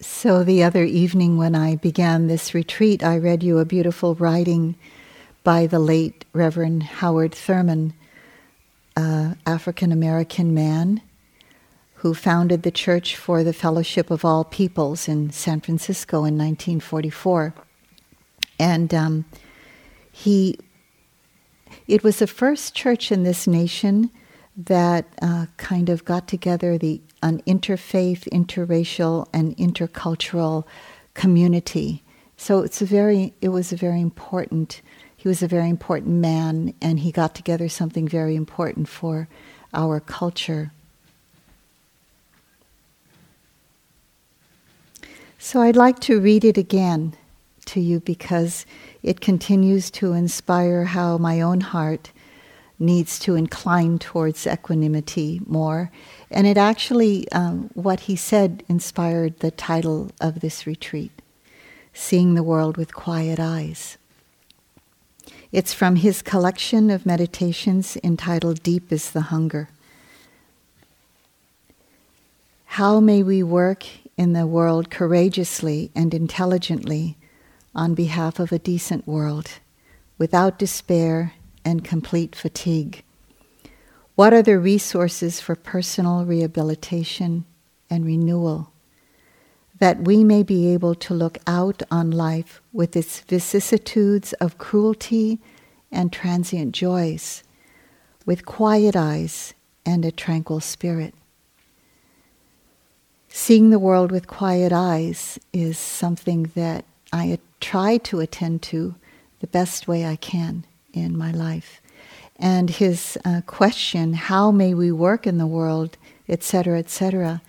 so, the other evening when I began this retreat, I read you a beautiful writing by the late Reverend Howard Thurman, uh, African American man who founded the Church for the Fellowship of All Peoples in San Francisco in 1944. And um, he, it was the first church in this nation that uh, kind of got together the an interfaith, interracial, and intercultural community. So it's a very, it was a very important. He was a very important man, and he got together something very important for our culture. So I'd like to read it again to you because it continues to inspire how my own heart needs to incline towards equanimity more. And it actually, um, what he said inspired the title of this retreat Seeing the World with Quiet Eyes. It's from his collection of meditations entitled Deep is the Hunger. How may we work in the world courageously and intelligently on behalf of a decent world, without despair and complete fatigue? What are the resources for personal rehabilitation and renewal? That we may be able to look out on life with its vicissitudes of cruelty and transient joys, with quiet eyes and a tranquil spirit. Seeing the world with quiet eyes is something that I try to attend to the best way I can in my life. And his uh, question, how may we work in the world, etc., etc.,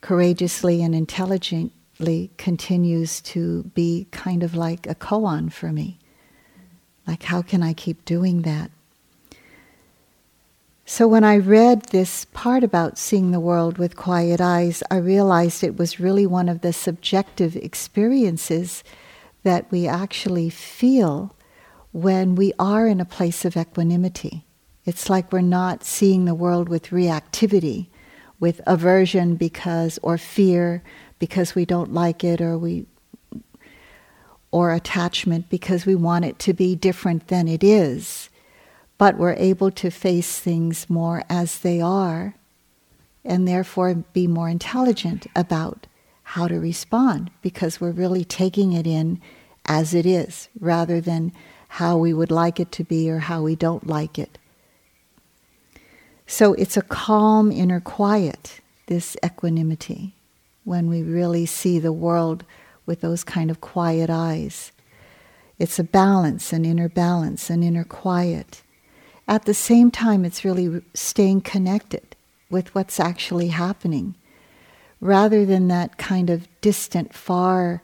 courageously and intelligently continues to be kind of like a koan for me. Like, how can I keep doing that? So, when I read this part about seeing the world with quiet eyes, I realized it was really one of the subjective experiences that we actually feel when we are in a place of equanimity. It's like we're not seeing the world with reactivity, with aversion because, or fear because we don't like it, or we, or attachment because we want it to be different than it is. But we're able to face things more as they are, and therefore be more intelligent about how to respond because we're really taking it in as it is rather than how we would like it to be or how we don't like it. So it's a calm inner quiet, this equanimity, when we really see the world with those kind of quiet eyes. It's a balance, an inner balance, an inner quiet. At the same time, it's really staying connected with what's actually happening rather than that kind of distant, far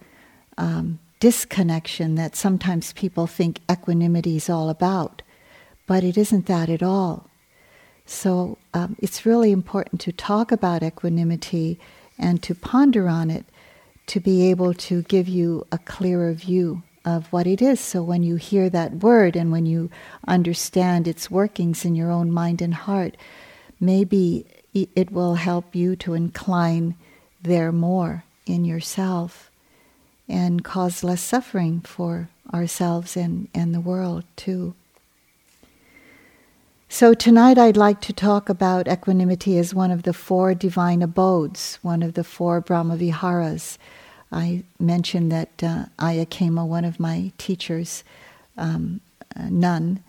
um, disconnection that sometimes people think equanimity is all about, but it isn't that at all. So um, it's really important to talk about equanimity and to ponder on it to be able to give you a clearer view of what it is. So when you hear that word and when you understand its workings in your own mind and heart, maybe it will help you to incline there more in yourself and cause less suffering for ourselves and, and the world too. So, tonight I'd like to talk about equanimity as one of the four divine abodes, one of the four Brahmaviharas. I mentioned that uh, Ayya Khema, one of my teachers, um, nun,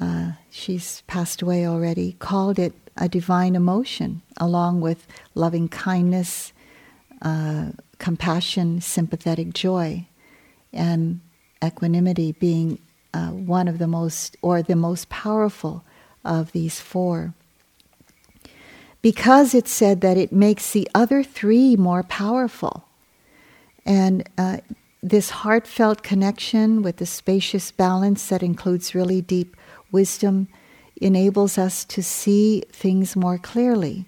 uh, she's passed away already, called it a divine emotion, along with loving kindness, uh, compassion, sympathetic joy, and equanimity being uh, one of the most, or the most powerful of these four. Because it said that it makes the other three more powerful. And uh, this heartfelt connection with the spacious balance that includes really deep wisdom enables us to see things more clearly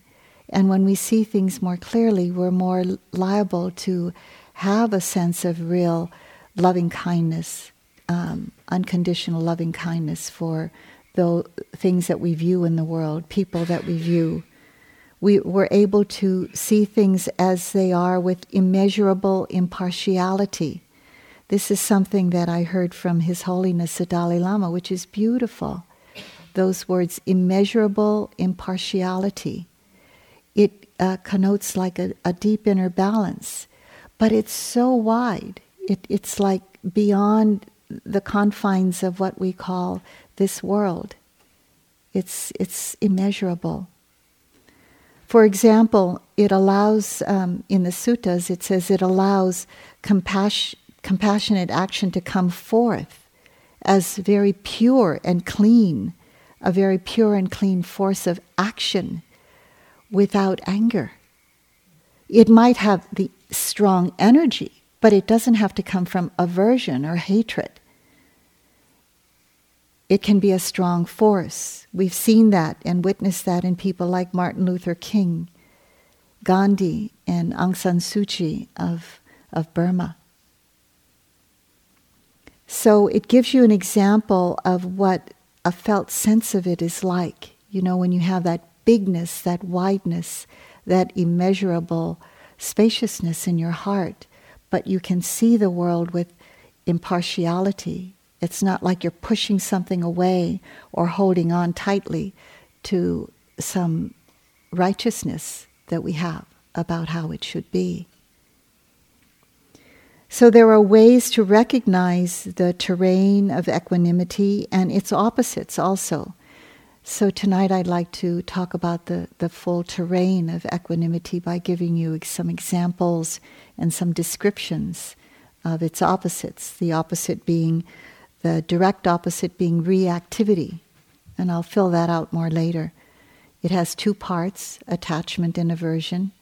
and when we see things more clearly, we're more liable to have a sense of real loving kindness, um, unconditional loving kindness for the things that we view in the world, people that we view we were able to see things as they are with immeasurable impartiality. This is something that I heard from His Holiness the Dalai Lama, which is beautiful. Those words, immeasurable impartiality. It uh, connotes like a, a, deep inner balance, but it's so wide. It, it's like beyond the confines of what we call this world. It's, it's immeasurable. For example, it allows, um, in the suttas, it says it allows compassion, compassionate action to come forth as very pure and clean, a very pure and clean force of action without anger. It might have the strong energy, but it doesn't have to come from aversion or hatred it can be a strong force. We've seen that and witnessed that in people like Martin Luther King, Gandhi, and Aung San Suu Kyi of, of Burma. So it gives you an example of what a felt sense of it is like. You know, when you have that bigness, that wideness, that immeasurable spaciousness in your heart, but you can see the world with impartiality it's not like you're pushing something away or holding on tightly to some righteousness that we have about how it should be. So there are ways to recognize the terrain of equanimity and its opposites also. So tonight I'd like to talk about the, the full terrain of equanimity by giving you some examples and some descriptions of its opposites, the opposite being the direct opposite being reactivity. And I'll fill that out more later. It has two parts attachment and aversion.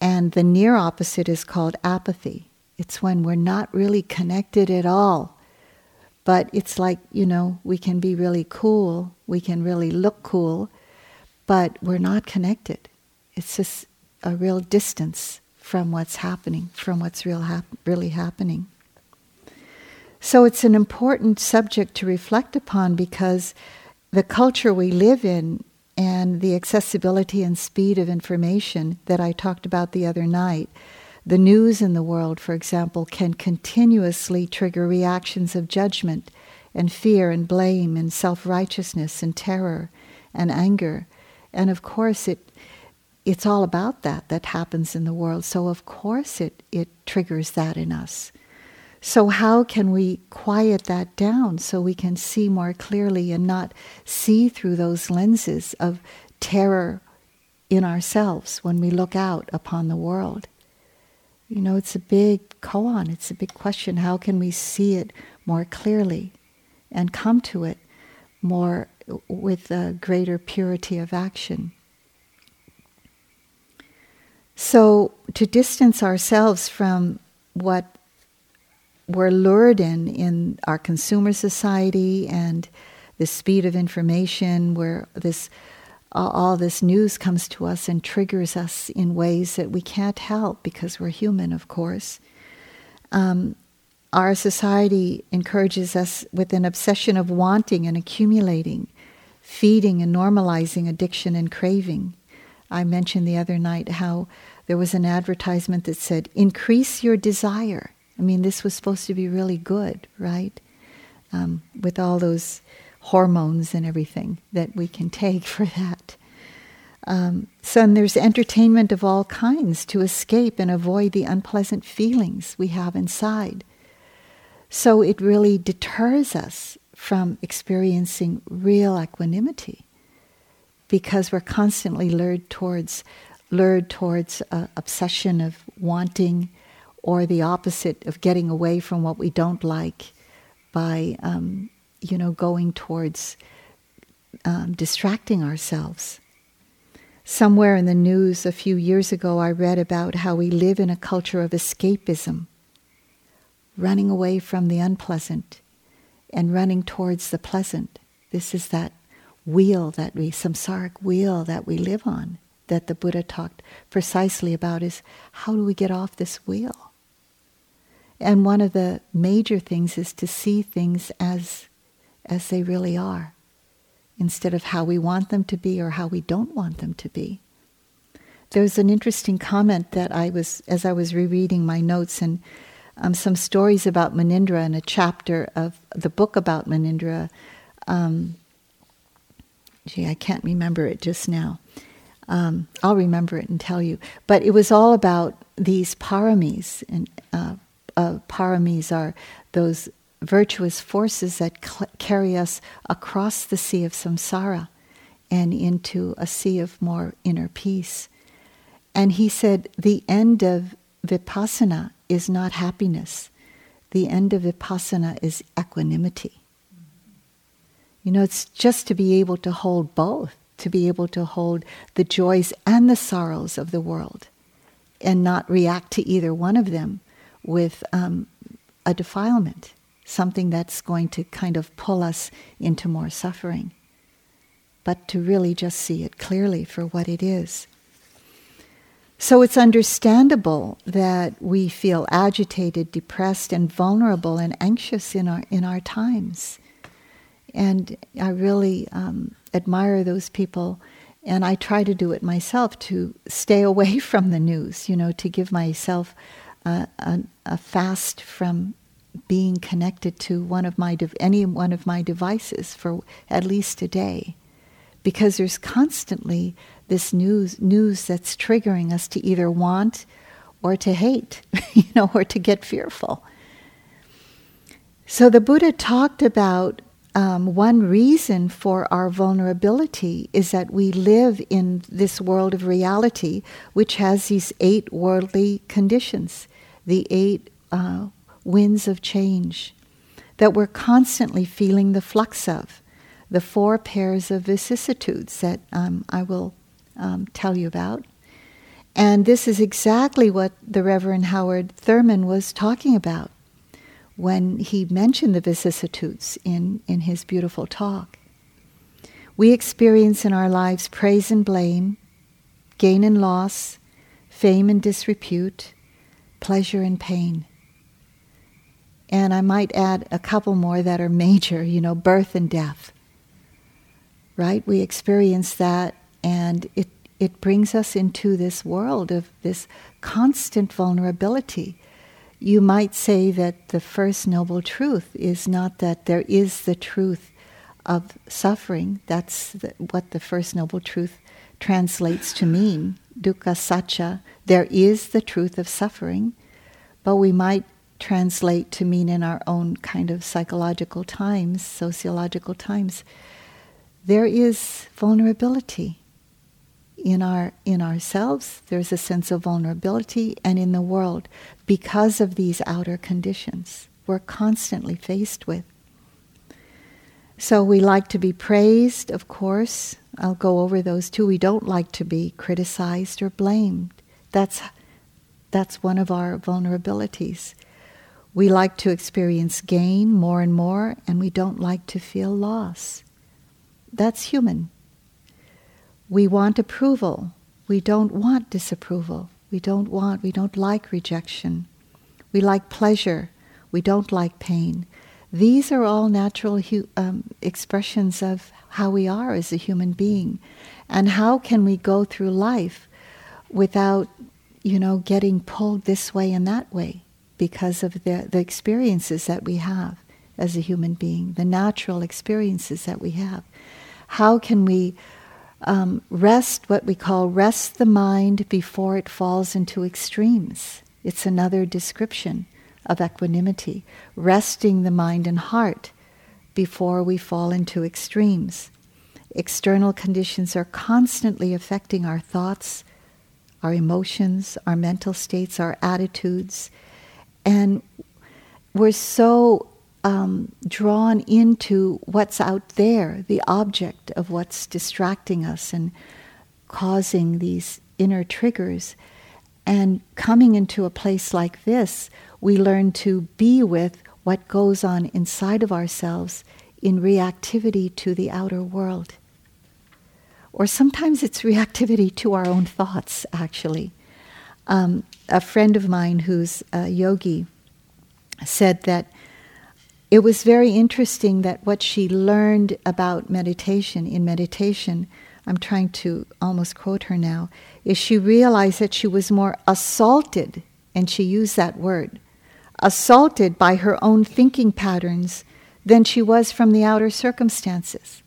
And the near opposite is called apathy. It's when we're not really connected at all. But it's like, you know, we can be really cool, we can really look cool, but we're not connected. It's just a real distance from what's happening, from what's real hap- really happening. So it's an important subject to reflect upon because the culture we live in and the accessibility and speed of information that I talked about the other night, the news in the world, for example, can continuously trigger reactions of judgment and fear and blame and self righteousness and terror and anger. And of course, it, it's all about that that happens in the world. So, of course, it, it triggers that in us. So, how can we quiet that down so we can see more clearly and not see through those lenses of terror in ourselves when we look out upon the world? You know, it's a big koan, it's a big question. How can we see it more clearly and come to it more with a greater purity of action? So, to distance ourselves from what we're lured in in our consumer society and the speed of information where this all this news comes to us and triggers us in ways that we can't help because we're human, of course. Um, our society encourages us with an obsession of wanting and accumulating, feeding and normalizing addiction and craving. I mentioned the other night how there was an advertisement that said, increase your desire. I mean, this was supposed to be really good, right? Um, with all those hormones and everything that we can take for that. Um, so there's entertainment of all kinds to escape and avoid the unpleasant feelings we have inside. So it really deters us from experiencing real equanimity because we're constantly lured towards lured towards uh, obsession of wanting or the opposite of getting away from what we don't like by, um, you know, going towards um, distracting ourselves. Somewhere in the news a few years ago, I read about how we live in a culture of escapism, running away from the unpleasant and running towards the pleasant. This is that wheel that we, samsaric wheel that we live on, that the Buddha talked precisely about is how do we get off this wheel? And one of the major things is to see things as, as they really are, instead of how we want them to be or how we don't want them to be. there's an interesting comment that I was, as I was rereading my notes and um, some stories about Munindra in a chapter of the book about Munindra. Um, gee, I can't remember it just now. Um, I'll remember it and tell you. But it was all about these paramis, and uh, uh, paramis are those virtuous forces that cl- carry us across the sea of samsara and into a sea of more inner peace. And he said, the end of vipassana is not happiness. The end of vipassana is equanimity. You know, it's just to be able to hold both, to be able to hold the joys and the sorrows of the world and not react to either one of them with um, a defilement, something that's going to kind of pull us into more suffering, but to really just see it clearly for what it is. So it's understandable that we feel agitated, depressed, and vulnerable and anxious in our in our times. And I really um, admire those people, and I try to do it myself to stay away from the news. You know, to give myself a, a, a fast from being connected to one of my de- any one of my devices for at least a day, because there's constantly this news news that's triggering us to either want or to hate, you know, or to get fearful. So the Buddha talked about um, one reason for our vulnerability is that we live in this world of reality, which has these eight worldly conditions, the eight uh, winds of change, that we're constantly feeling the flux of, the four pairs of vicissitudes that um, I will um, tell you about. And this is exactly what the Reverend Howard Thurman was talking about when he mentioned the vicissitudes in, in his beautiful talk. We experience in our lives praise and blame, gain and loss, fame and disrepute, pleasure and pain. And I might add a couple more that are major, you know, birth and death. Right? We experience that and it, it brings us into this world of this constant vulnerability. You might say that the first noble truth is not that there is the truth of suffering. That's the, what the first noble truth translates to mean. Dukkha Sacca, there is the truth of suffering, but we might translate to mean in our own kind of psychological times, sociological times, there is vulnerability. In our in ourselves there's a sense of vulnerability and in the world because of these outer conditions we're constantly faced with. So we like to be praised of course. I'll go over those too. We don't like to be criticized or blamed. That's that's one of our vulnerabilities we like to experience gain more and more and we don't like to feel loss that's human we want approval. We don't want disapproval. We don't want, we don't like rejection. We like pleasure. We don't like pain. These are all natural hu- um, expressions of how we are as a human being. And how can we go through life without, you know, getting pulled this way and that way because of the, the experiences that we have as a human being, the natural experiences that we have? How can we um, rest, what we call rest the mind before it falls into extremes. It's another description of equanimity, resting the mind and heart before we fall into extremes. External conditions are constantly affecting our thoughts, our emotions, our mental states, our attitudes, and we're so um, drawn into what's out there, the object of what's distracting us and causing these inner triggers. And coming into a place like this, we learn to be with what goes on inside of ourselves in reactivity to the outer world. Or sometimes it's reactivity to our own thoughts, actually. Um, a friend of mine who's a yogi said that it was very interesting that what she learned about meditation in meditation I'm trying to almost quote her now, is she realized that she was more assaulted, and she used that word, assaulted by her own thinking patterns than she was from the outer circumstances.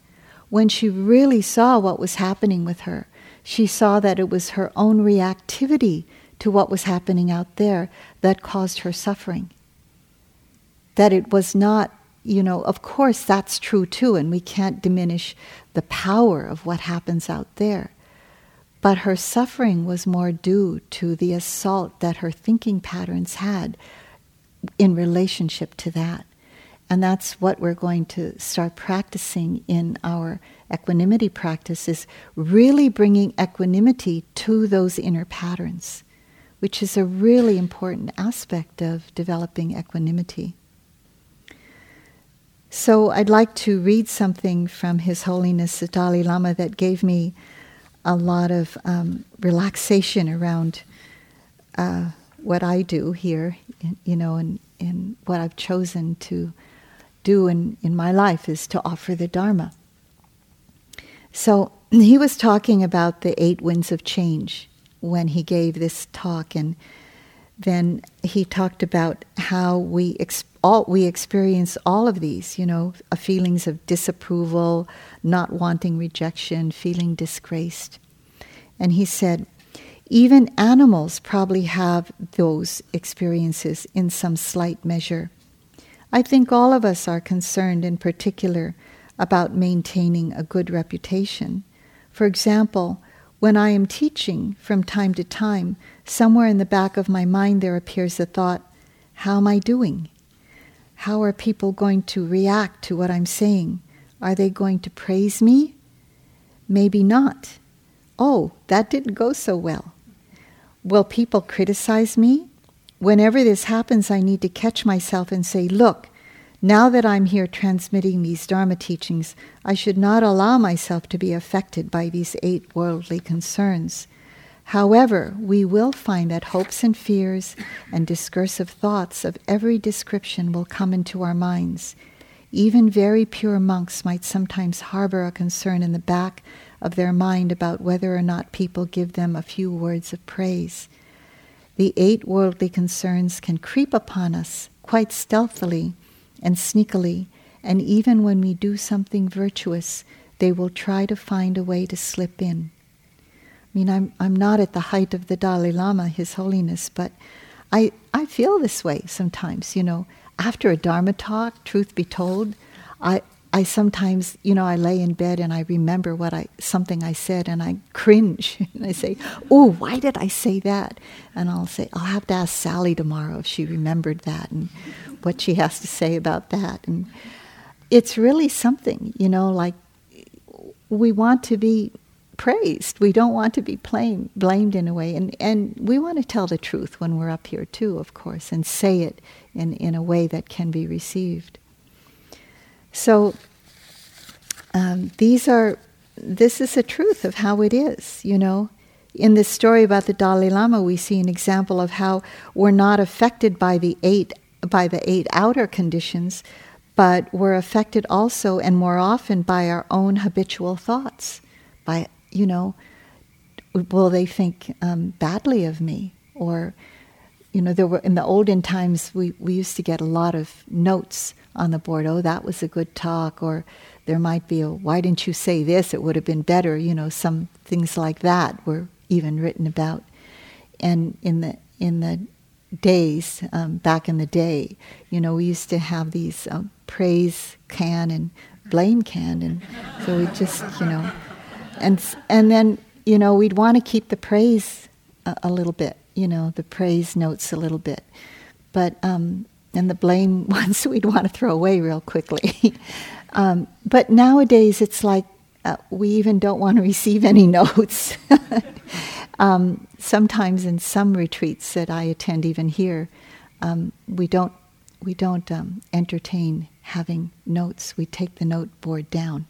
When she really saw what was happening with her, she saw that it was her own reactivity to what was happening out there that caused her suffering. That it was not, you know, of course that's true too, and we can't diminish the power of what happens out there. But her suffering was more due to the assault that her thinking patterns had in relationship to that. And that's what we're going to start practicing in our equanimity practice is really bringing equanimity to those inner patterns, which is a really important aspect of developing equanimity. So I'd like to read something from His Holiness the Dalai Lama that gave me a lot of um, relaxation around uh, what I do here, you know, and, and what I've chosen to do in, in my life is to offer the Dharma. So he was talking about the eight winds of change when he gave this talk, and then he talked about how we ex- all we experience all of these, you know, uh, feelings of disapproval, not wanting rejection, feeling disgraced. And he said, even animals probably have those experiences in some slight measure. I think all of us are concerned in particular about maintaining a good reputation. For example, when I am teaching from time to time, somewhere in the back of my mind there appears the thought, How am I doing? How are people going to react to what I'm saying? Are they going to praise me? Maybe not. Oh, that didn't go so well. Will people criticize me? Whenever this happens, I need to catch myself and say, Look, now that I'm here transmitting these Dharma teachings, I should not allow myself to be affected by these eight worldly concerns. However, we will find that hopes and fears and discursive thoughts of every description will come into our minds. Even very pure monks might sometimes harbor a concern in the back of their mind about whether or not people give them a few words of praise. The eight worldly concerns can creep upon us quite stealthily and sneakily, and even when we do something virtuous, they will try to find a way to slip in. I mean, I'm, I'm not at the height of the Dalai Lama, His Holiness, but I, I feel this way sometimes, you know. After a Dharma talk, truth be told, I, I sometimes, you know, I lay in bed and I remember what I something I said and I cringe and I say, "Oh, why did I say that?" And I'll say, "I'll have to ask Sally tomorrow if she remembered that and what she has to say about that." And it's really something, you know, like we want to be praised. We don't want to be blame, blamed in a way. And, and we want to tell the truth when we're up here, too, of course, and say it in, in a way that can be received. So um, these are, this is the truth of how it is, you know. In this story about the Dalai Lama, we see an example of how we're not affected by the eight by the eight outer conditions, but we're affected also and more often by our own habitual thoughts. By you know, will they think um, badly of me or you know, there were in the olden times we, we used to get a lot of notes on the board. Oh, that was a good talk, or there might be a why didn't you say this? It would have been better. You know, some things like that were even written about. And in the in the days um, back in the day, you know, we used to have these um, praise can and blame can, and so we just you know, and and then you know we'd want to keep the praise a, a little bit you know, the praise notes a little bit. But, um, and the blame ones we'd want to throw away real quickly. um, but nowadays it's like uh, we even don't want to receive any notes. Um, sometimes in some retreats that I attend, even here, um, we don't we don't um, entertain having notes. We take the note board down.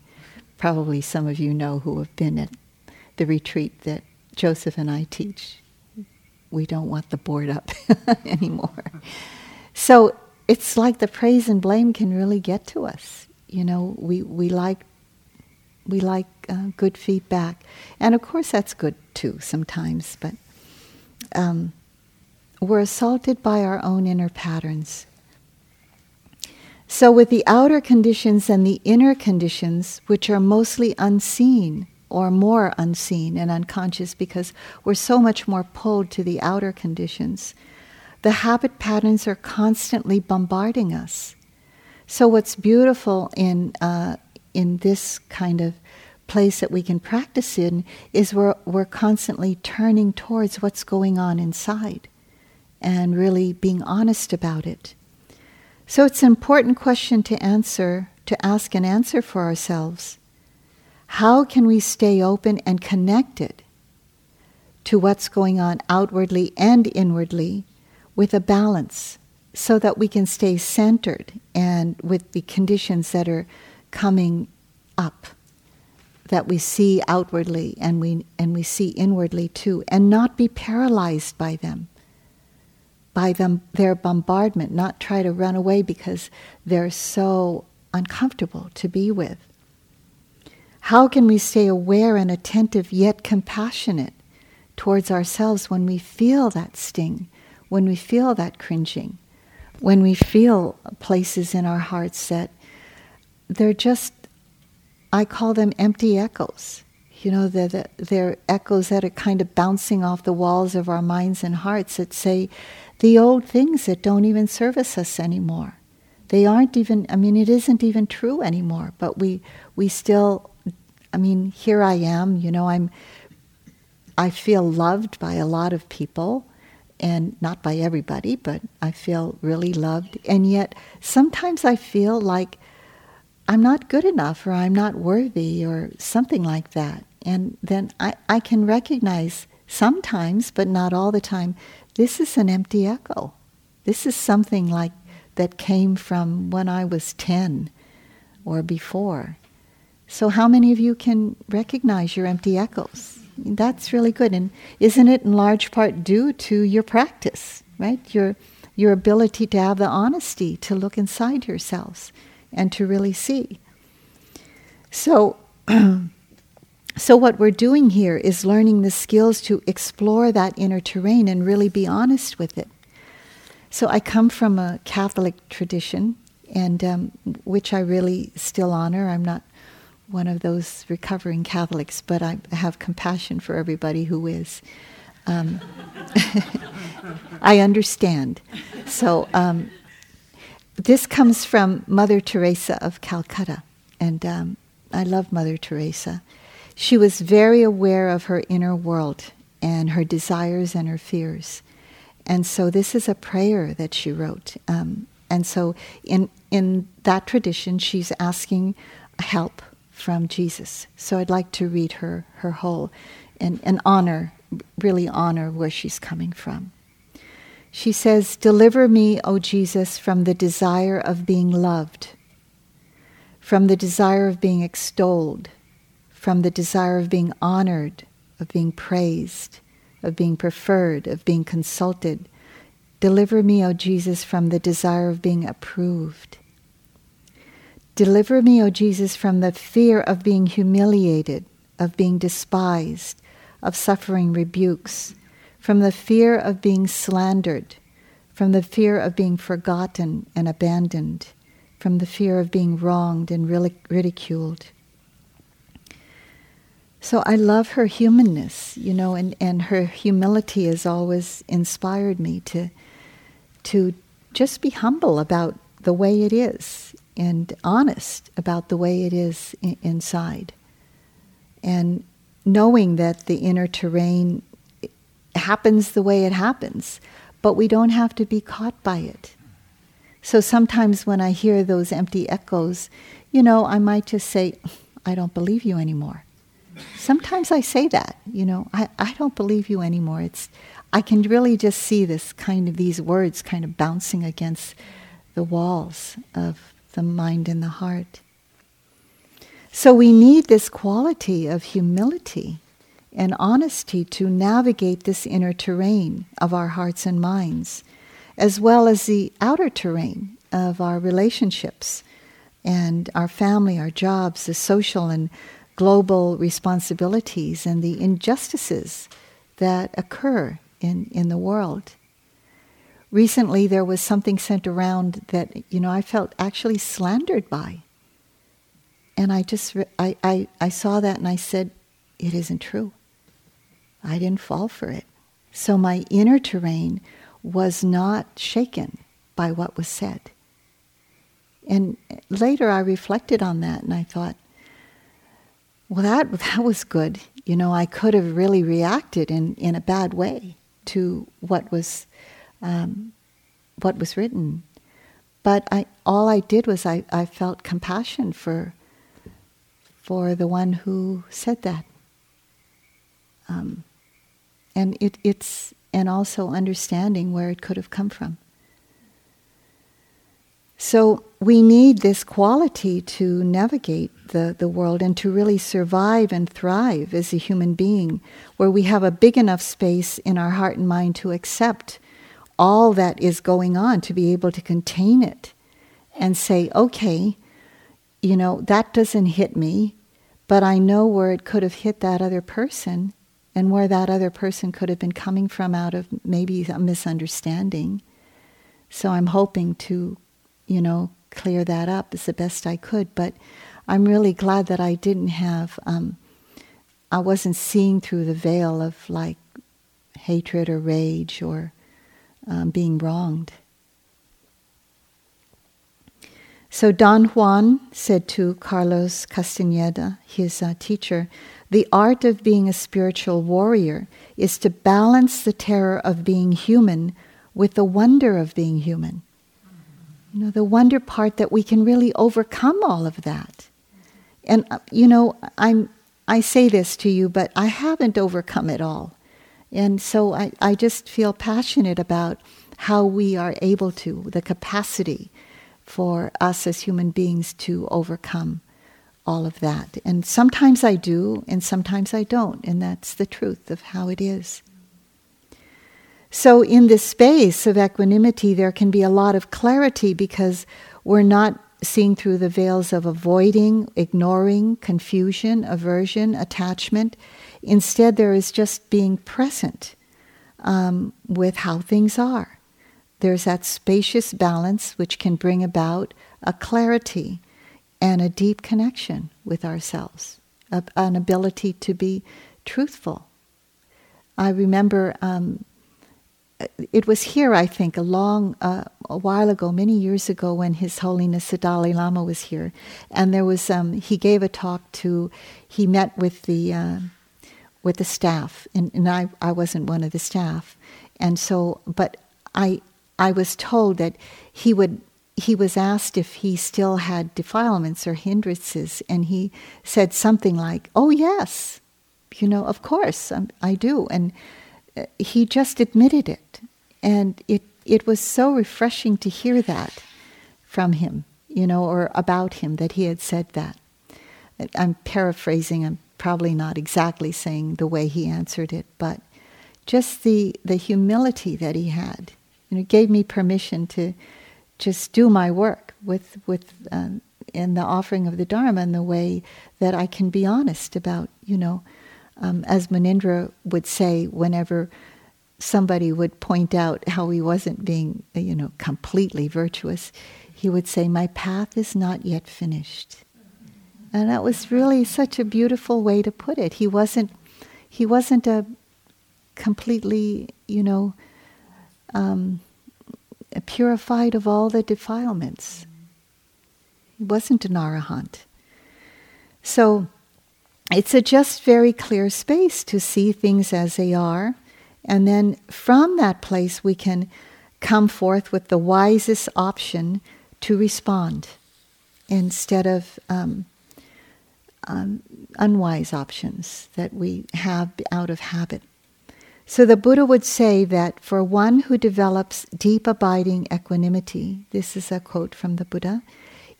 Probably some of you know who have been at the retreat that Joseph and I teach we don't want the board up anymore. So it's like the praise and blame can really get to us. You know, we, we like We like uh, good feedback. And of course, that's good too sometimes, but um, we're assaulted by our own inner patterns. So, with the outer conditions and the inner conditions, which are mostly unseen or more unseen and unconscious because we're so much more pulled to the outer conditions, the habit patterns are constantly bombarding us. So, what's beautiful in, uh, in this kind of place that we can practice in is we're, we're constantly turning towards what's going on inside and really being honest about it. So it's an important question to answer, to ask and answer for ourselves. How can we stay open and connected to what's going on outwardly and inwardly with a balance so that we can stay centered and with the conditions that are coming up that we see outwardly and we and we see inwardly too and not be paralyzed by them by them their bombardment, not try to run away because they're so uncomfortable to be with. How can we stay aware and attentive yet compassionate towards ourselves when we feel that sting, when we feel that cringing, when we feel places in our hearts that they're just, I call them empty echoes. You know, they're, they're echoes that are kind of bouncing off the walls of our minds and hearts that say, the old things that don't even service us anymore. They aren't even, I mean, it isn't even true anymore, but we, we still, I mean, here I am, you know, I'm, I feel loved by a lot of people and not by everybody, but I feel really loved. And yet sometimes I feel like I'm not good enough or I'm not worthy or something like that. And then I, I can recognize sometimes, but not all the time, this is an empty echo. This is something like that came from when I was 10 or before. So, how many of you can recognize your empty echoes? That's really good. And isn't it in large part due to your practice, right? Your, your ability to have the honesty to look inside yourselves and to really see. So, So, what we're doing here is learning the skills to explore that inner terrain and really be honest with it. So, I come from a Catholic tradition, and um, which I really still honor. I'm not one of those recovering Catholics, but I have compassion for everybody who is. Um, I understand. So, um, this comes from Mother Teresa of Calcutta, and um, I love Mother Teresa. She was very aware of her inner world and her desires and her fears. And so this is a prayer that she wrote. Um, and so in, in that tradition, she's asking help from Jesus. So I'd like to read her, her whole and, and honor, really honor where she's coming from. She says, Deliver me, O Jesus, from the desire of being loved, from the desire of being extolled, from the desire of being honored, of being praised, of being preferred, of being consulted. Deliver me, O Jesus, from the desire of being approved. Deliver me, O Jesus, from the fear of being humiliated, of being despised, of suffering rebukes, from the fear of being slandered, from the fear of being forgotten and abandoned, from the fear of being wronged and ridiculed. So I love her humanness, you know, and, and her humility has always inspired me to to just be humble about the way it is and honest about the way it is I- inside. And knowing that the inner terrain happens the way it happens, but we don't have to be caught by it. So sometimes when I hear those empty echoes, you know, I might just say, I don't believe you anymore sometimes I say that, you know, I, I don't believe you anymore. It's, I can really just see this kind of, these words kind of bouncing against the walls of the mind and the heart. So we need this quality of humility and honesty to navigate this inner terrain of our hearts and minds, as well as the outer terrain of our relationships and our family, our jobs, the social and global responsibilities and the injustices that occur in, in the world. Recently, there was something sent around that, you know, I felt actually slandered by. And I just, I, I, I saw that and I said, it isn't true. I didn't fall for it. So my inner terrain was not shaken by what was said. And later I reflected on that and I thought, well, that, that was good. You know, I could have really reacted in, in a bad way to what was, um, what was written. But I, all I did was I, I felt compassion for, for the one who said that. Um, and it, it's, and also understanding where it could have come from. So we need this quality to navigate the, the world and to really survive and thrive as a human being, where we have a big enough space in our heart and mind to accept all that is going on, to be able to contain it and say, okay, you know, that doesn't hit me, but I know where it could have hit that other person and where that other person could have been coming from out of maybe a misunderstanding. So I'm hoping to you know, clear that up as the best I could. But I'm really glad that I didn't have, um, I wasn't seeing through the veil of like hatred or rage or um, being wronged. So Don Juan said to Carlos Castaneda, his uh, teacher, the art of being a spiritual warrior is to balance the terror of being human with the wonder of being human. You know, the wonder part that we can really overcome all of that. And, uh, you know, I'm, I say this to you, but I haven't overcome it all. And so I, I just feel passionate about how we are able to, the capacity for us as human beings to overcome all of that. And sometimes I do, and sometimes I don't. And that's the truth of how it is. So, in this space of equanimity, there can be a lot of clarity because we're not seeing through the veils of avoiding, ignoring, confusion, aversion, attachment. Instead, there is just being present um, with how things are. There's that spacious balance which can bring about a clarity and a deep connection with ourselves, a, an ability to be truthful. I remember um, it was here, I think, a long, uh, a while ago, many years ago, when His Holiness the Dalai Lama was here, and there was, um, he gave a talk to, he met with the, uh, with the staff, and, and I, I wasn't one of the staff, and so, but I, I was told that he would, he was asked if he still had defilements or hindrances, and he said something like, "Oh yes, you know, of course, I'm, I do," and uh, he just admitted it. And it, it was so refreshing to hear that from him, you know, or about him that he had said that. I'm paraphrasing, I'm probably not exactly saying the way he answered it, but just the, the humility that he had, you know, gave me permission to just do my work with, with um, in the offering of the Dharma in the way that I can be honest about, you know, um, as Munindra would say whenever somebody would point out how he wasn't being, you know, completely virtuous, he would say, "My path is not yet finished," and that was really such a beautiful way to put it. He wasn't, he wasn't a completely, you know, um, purified of all the defilements. He wasn't an arahant. So it's a just very clear space to see things as they are. And then from that place, we can come forth with the wisest option to respond instead of um, um, unwise options that we have out of habit. So the Buddha would say that for one who develops deep abiding equanimity, this is a quote from the Buddha,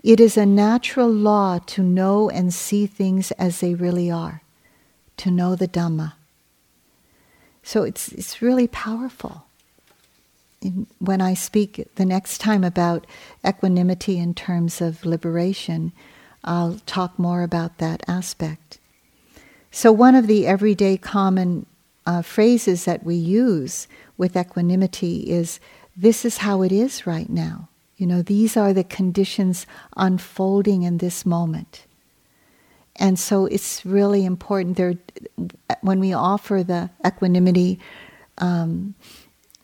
it is a natural law to know and see things as they really are, to know the Dhamma. So it's, it's really powerful. In, when I speak the next time about equanimity in terms of liberation, I'll talk more about that aspect. So, one of the everyday common uh, phrases that we use with equanimity is this is how it is right now. You know, these are the conditions unfolding in this moment. And so it's really important there when we offer the equanimity um,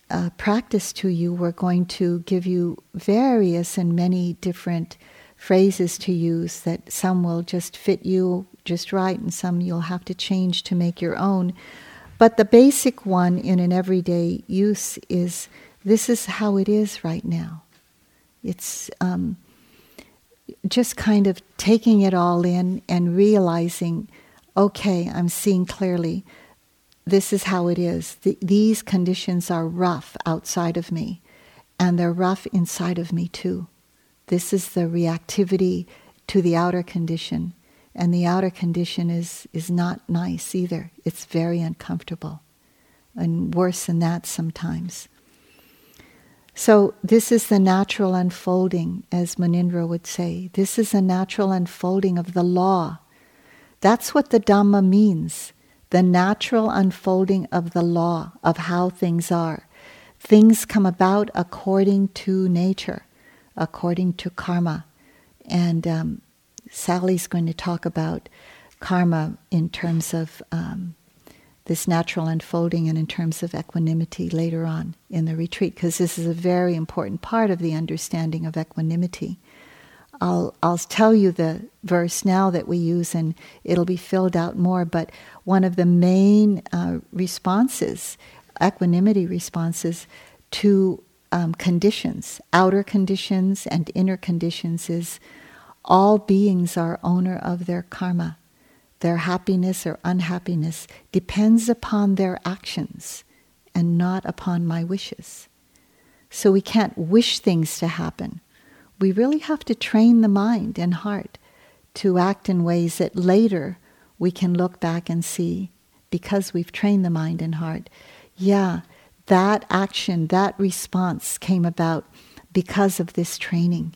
uh, practice to you, we're going to give you various and many different phrases to use that some will just fit you just right and some you'll have to change to make your own. But the basic one in an everyday use is this is how it is right now. It's um, just kind of taking it all in and realizing, okay, I'm seeing clearly. This is how it is. Th- these conditions are rough outside of me, and they're rough inside of me too. This is the reactivity to the outer condition. And the outer condition is, is not nice either. It's very uncomfortable. And worse than that sometimes. So, this is the natural unfolding, as Munindra would say. This is a natural unfolding of the law. That's what the Dhamma means the natural unfolding of the law, of how things are. Things come about according to nature, according to karma. And um, Sally's going to talk about karma in terms of um, this natural unfolding and in terms of equanimity later on in the retreat, because this is a very important part of the understanding of equanimity. I'll, I'll tell you the verse now that we use, and it'll be filled out more. But one of the main uh, responses, equanimity responses to um, conditions, outer conditions and inner conditions, is all beings are owner of their karma. Their happiness or unhappiness depends upon their actions and not upon my wishes. So we can't wish things to happen. We really have to train the mind and heart to act in ways that later we can look back and see, because we've trained the mind and heart, yeah, that action, that response came about because of this training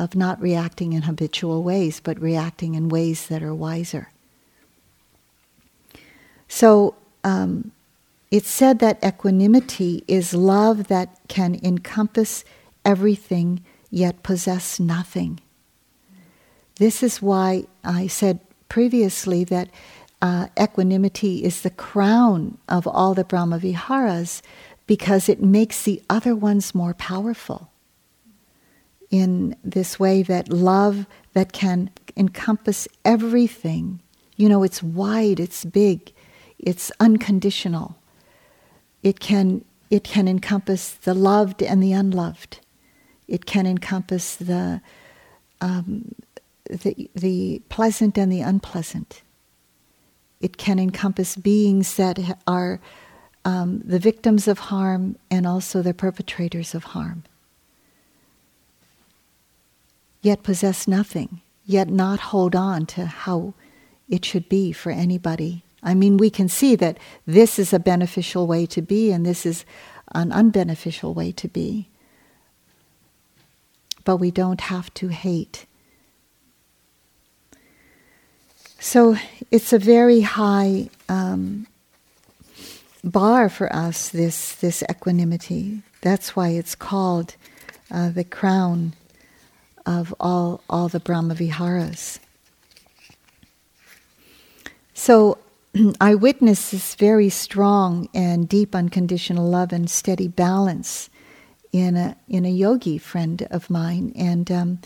of not reacting in habitual ways, but reacting in ways that are wiser. So um, it's said that equanimity is love that can encompass everything yet possess nothing. This is why I said previously that uh, equanimity is the crown of all the Brahmaviharas because it makes the other ones more powerful in this way that love that can encompass everything. You know, it's wide, it's big, it's unconditional. It can, it can encompass the loved and the unloved. It can encompass the, um, the, the pleasant and the unpleasant. It can encompass beings that are um, the victims of harm and also the perpetrators of harm yet possess nothing, yet not hold on to how it should be for anybody. I mean, we can see that this is a beneficial way to be and this is an unbeneficial way to be. But we don't have to hate. So it's a very high um, bar for us, this, this equanimity. That's why it's called uh, the crown of all, all the Brahmaviharas. So I witness this very strong and deep unconditional love and steady balance in a, in a yogi friend of mine. And um,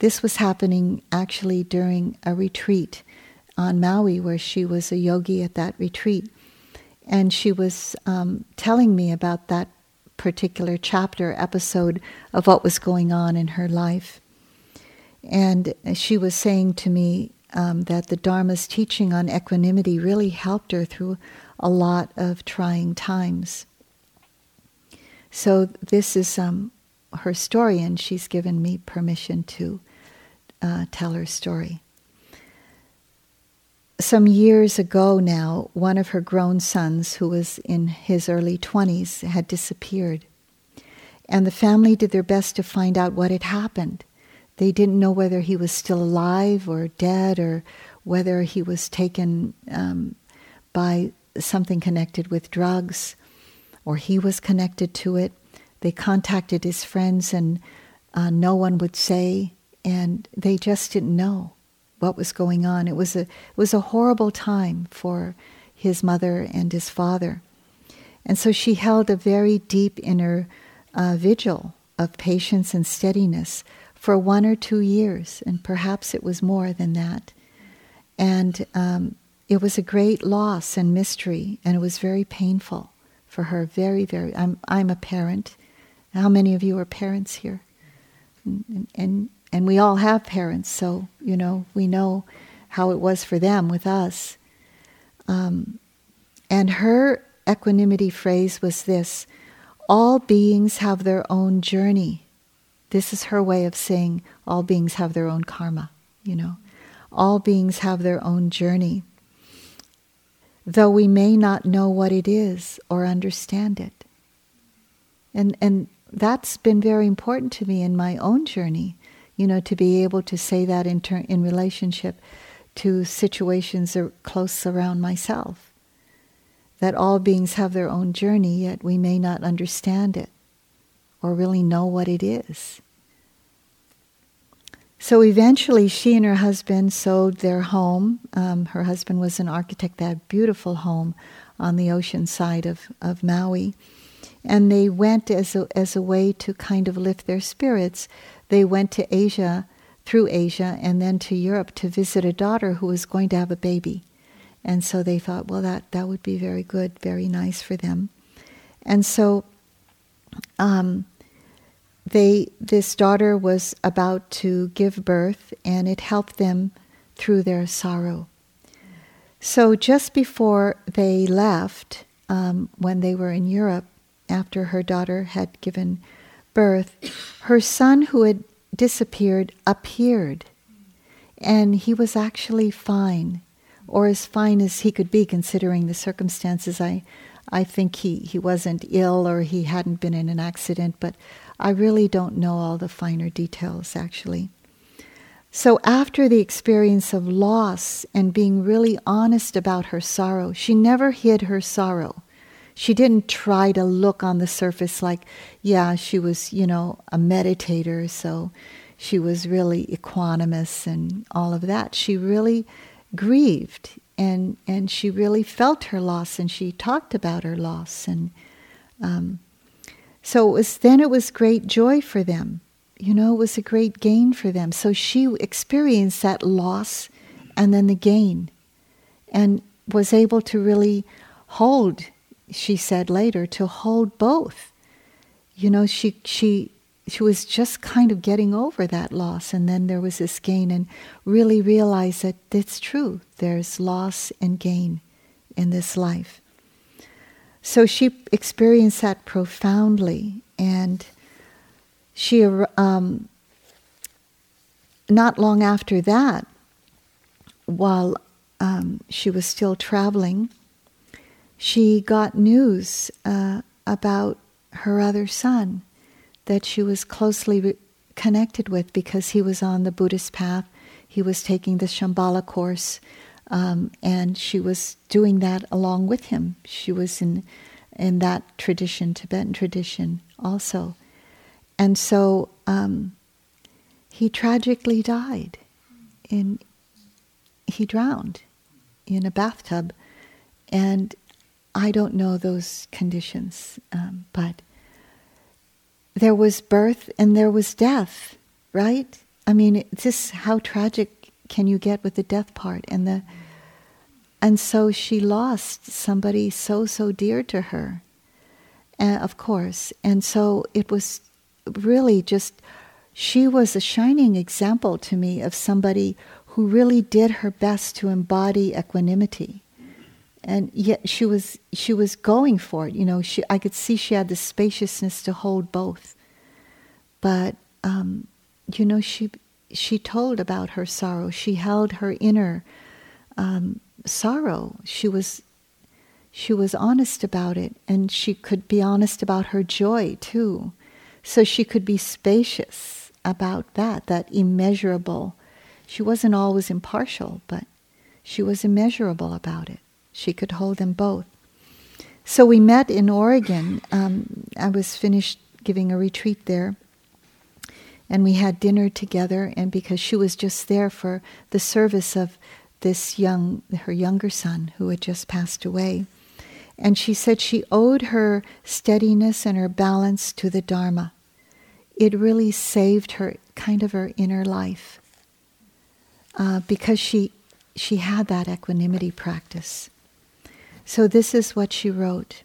this was happening actually during a retreat on Maui, where she was a yogi at that retreat. And she was um, telling me about that particular chapter, episode of what was going on in her life. And she was saying to me um, that the Dharma's teaching on equanimity really helped her through a lot of trying times. So this is um, her story, and she's given me permission to uh, tell her story. Some years ago now, one of her grown sons, who was in his early 20s, had disappeared. And the family did their best to find out what had happened They didn't know whether he was still alive or dead or whether he was taken um, by something connected with drugs or he was connected to it. They contacted his friends and uh, no one would say, and they just didn't know what was going on. It was a it was a horrible time for his mother and his father, and so she held a very deep inner uh, vigil of patience and steadiness for one or two years, and perhaps it was more than that. And um, it was a great loss and mystery, and it was very painful for her. Very, very. I'm I'm a parent. How many of you are parents here? And, and and we all have parents, so you know we know how it was for them with us. Um, and her equanimity phrase was this: "All beings have their own journey." This is her way of saying all beings have their own karma. You know, all beings have their own journey, though we may not know what it is or understand it. And and that's been very important to me in my own journey you know, to be able to say that in, ter- in relationship to situations close around myself. That all beings have their own journey, yet we may not understand it or really know what it is. So eventually, she and her husband sold their home. Um, her husband was an architect that beautiful home on the ocean side of, of Maui. And they went as a, as a way to kind of lift their spirits they went to Asia, through Asia, and then to Europe to visit a daughter who was going to have a baby. And so they thought, well, that, that would be very good, very nice for them. And so um, they, this daughter was about to give birth, and it helped them through their sorrow. So just before they left, um, when they were in Europe, after her daughter had given birth, her son who had disappeared appeared. And he was actually fine, or as fine as he could be considering the circumstances. I, I think he, he wasn't ill or he hadn't been in an accident, but I really don't know all the finer details actually. So, after the experience of loss and being really honest about her sorrow, she never hid her sorrow. She didn't try to look on the surface like, yeah, she was, you know, a meditator, so she was really equanimous and all of that. She really grieved and and she really felt her loss and she talked about her loss and um, so it was then it was great joy for them you know it was a great gain for them so she experienced that loss and then the gain and was able to really hold she said later, to hold both. You know, she she she was just kind of getting over that loss, and then there was this gain, and really realized that it's true. There's loss and gain in this life. So she experienced that profoundly, and she um, not long after that, while um, she was still traveling she got news uh, about her other son that she was closely re- connected with because he was on the Buddhist path. He was taking the Shambhala course, um, and she was doing that along with him. She was in in that tradition, Tibetan tradition, also, and so um, he tragically died. In he drowned in a bathtub, and I don't know those conditions, um, but there was birth and there was death, right? I mean, just how tragic can you get with the death part and the and so she lost somebody so so dear to her, uh, of course, and so it was really just she was a shining example to me of somebody who really did her best to embody equanimity and yet she was she was going for it. You know, she I could see she had the spaciousness to hold both. But um, you know, she she told about her sorrow. She held her inner um, sorrow. She was she was honest about it, and she could be honest about her joy too. So she could be spacious about that, that immeasurable. She wasn't always impartial, but she was immeasurable about it. She could hold them both. So we met in Oregon. Um, I was finished giving a retreat there. And we had dinner together, and because she was just there for the service of this young, her younger son who had just passed away. And she said she owed her steadiness and her balance to the Dharma. It really saved her, kind of her inner life, uh, because she, she had that equanimity practice. So this is what she wrote.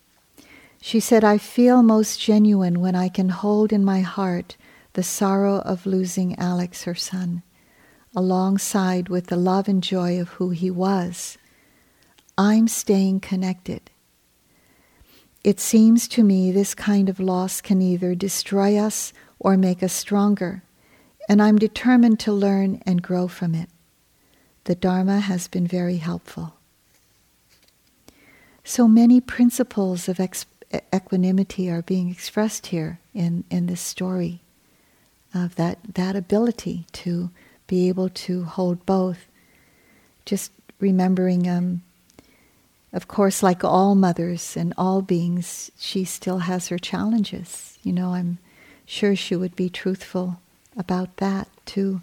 She said, I feel most genuine when I can hold in my heart the sorrow of losing Alex, her son, alongside with the love and joy of who he was. I'm staying connected. It seems to me this kind of loss can either destroy us or make us stronger, and I'm determined to learn and grow from it. The Dharma has been very helpful. So many principles of ex- equanimity are being expressed here in, in this story of that, that ability to be able to hold both. Just remembering um, of course, like all mothers and all beings, she still has her challenges. You know, I'm sure she would be truthful about that too.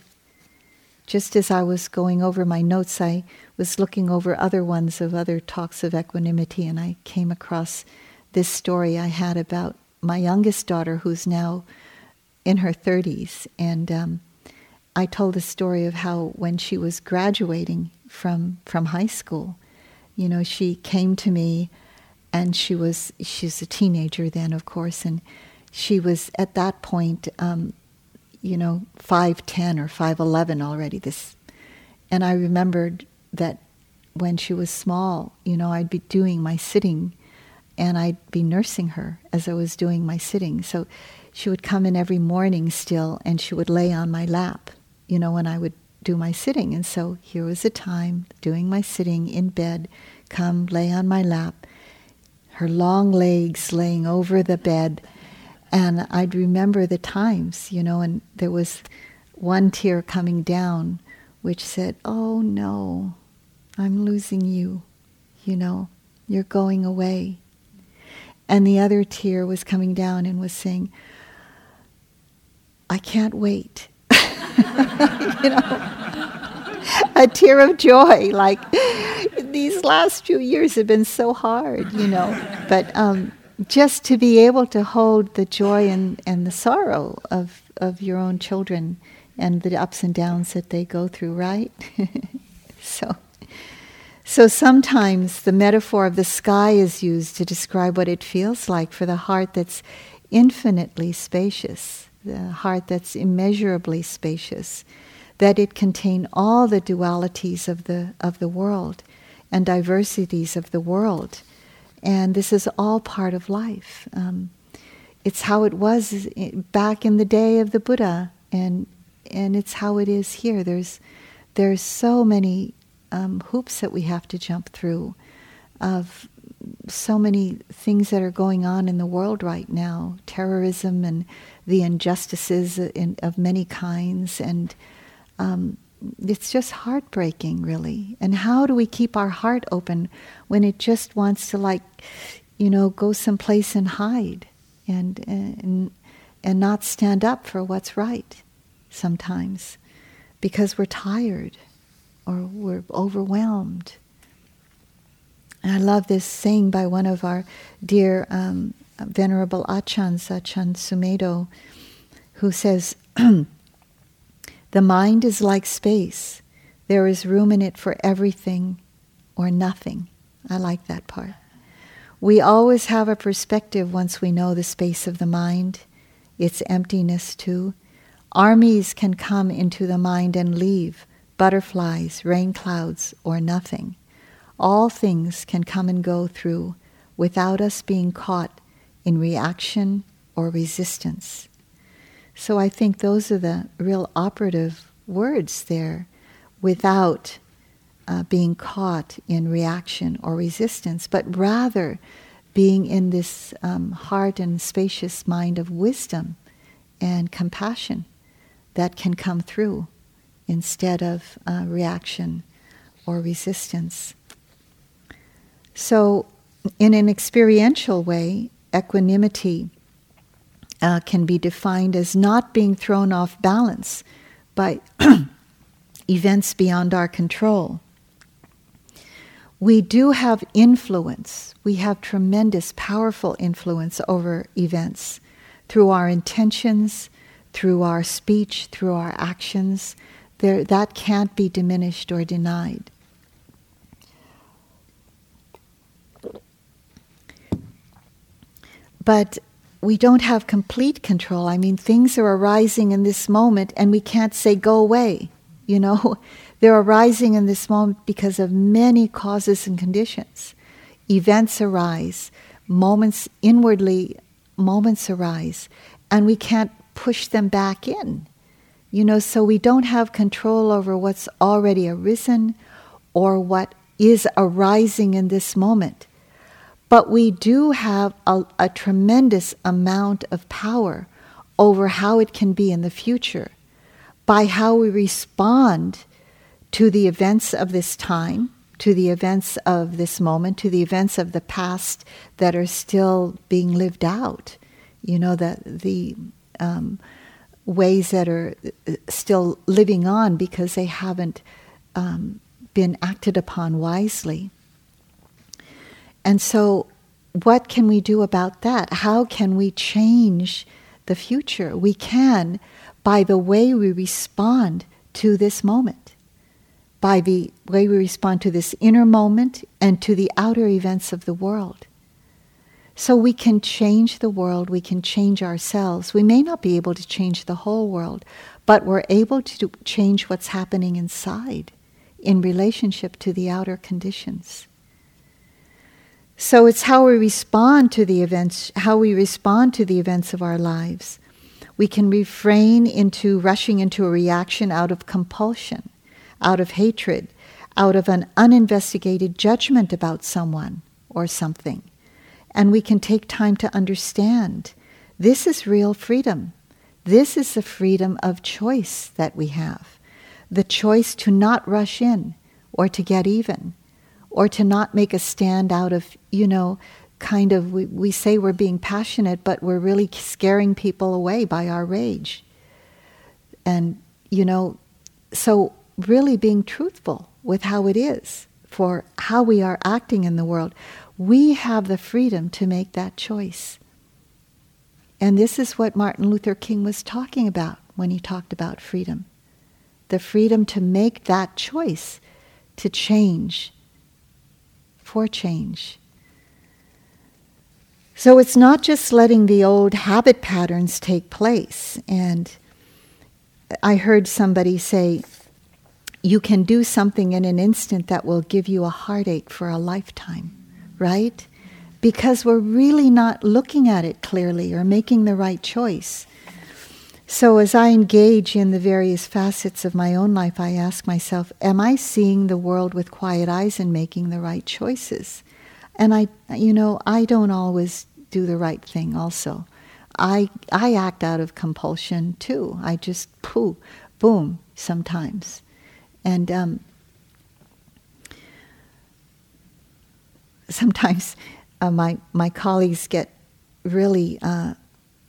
Just as I was going over my notes, I was looking over other ones of other talks of equanimity, and I came across this story I had about my youngest daughter, who's now in her 30s. And um, I told a story of how when she was graduating from, from high school, you know, she came to me and she was, she's a teenager then, of course, and she was at that point, um, you know, 5'10 or 5'11 already. This, and I remembered that when she was small, you know, I'd be doing my sitting and I'd be nursing her as I was doing my sitting. So she would come in every morning still and she would lay on my lap, you know, when I would do my sitting. And so here was a time doing my sitting in bed, come lay on my lap, her long legs laying over the bed. And I'd remember the times, you know, and there was one tear coming down which said, Oh no, I'm losing you, you know, you're going away. And the other tear was coming down and was saying, I can't wait you know, a tear of joy. Like these last few years have been so hard, you know. But um, just to be able to hold the joy and, and the sorrow of, of your own children and the ups and downs that they go through, right? so. So sometimes the metaphor of the sky is used to describe what it feels like for the heart that's infinitely spacious the heart that's immeasurably spacious, that it contain all the dualities of the of the world and diversities of the world, and this is all part of life. Um, it's how it was back in the day of the Buddha, and and it's how it is here. There's there's so many um, hoops that we have to jump through of so many things that are going on in the world right now terrorism and the injustices in, of many kinds. And um, it's just heartbreaking, really. And how do we keep our heart open when it just wants to, like, you know, go someplace and hide and, and, and not stand up for what's right sometimes because we're tired or we're overwhelmed? And I love this saying by one of our dear um, Venerable Ajahns, Ajahn Sumedho, who says, The mind is like space. There is room in it for everything or nothing. I like that part. We always have a perspective once we know the space of the mind, its emptiness too. Armies can come into the mind and leave, butterflies, rain clouds, or nothing all things can come and go through without us being caught in reaction or resistance. So I think those are the real operative words there without uh, being caught in reaction or resistance, but rather being in this um, heart and spacious mind of wisdom and compassion that can come through instead of uh, reaction or resistance. So, in an experiential way, equanimity uh, can be defined as not being thrown off balance by events beyond our control. We do have influence. We have tremendous, powerful influence over events through our intentions, through our speech, through our actions. There, that can't be diminished or denied. But we don't have complete control. I mean, things are arising in this moment, and we can't say, go away. You know, they're arising in this moment because of many causes and conditions. Events arise, moments inwardly, moments arise, and we can't push them back in. You know, so we don't have control over what's already arisen or what is arising in this moment. But we do have a, a tremendous amount of power over how it can be in the future by how we respond to the events of this time, to the events of this moment, to the events of the past that are still being lived out. You know, the, the um, ways that are uh, still living on because they haven't um, been acted upon wisely. And so, what can we do about that? How can we change the future? We can by the way we respond to this moment, by the way we respond to this inner moment and to the outer events of the world. So we can change the world, we can change ourselves. We may not be able to change the whole world, but we're able to change what's happening inside in relationship to the outer conditions. So it's how we respond to the events, how we respond to the events of our lives. We can refrain into rushing into a reaction out of compulsion, out of hatred, out of an uninvestigated judgment about someone or something. And we can take time to understand this is real freedom. This is the freedom of choice that we have. The choice to not rush in or to get even or to not make a stand out of, you know, kind of, we, we say we're being passionate, but we're really scaring people away by our rage. And, you know, so really being truthful with how it is for how we are acting in the world, we have the freedom to make that choice. And this is what Martin Luther King was talking about when he talked about freedom the freedom to make that choice to change for change. So it's not just letting the old habit patterns take place. And I heard somebody say, you can do something in an instant that will give you a heartache for a lifetime, right? Because we're really not looking at it clearly or making the right choice. So, as I engage in the various facets of my own life, I ask myself, Am I seeing the world with quiet eyes and making the right choices? And I, you know, I don't always do the right thing also. I, I act out of compulsion too. I just poo, boom, sometimes. And um, sometimes uh, my, my colleagues get really uh,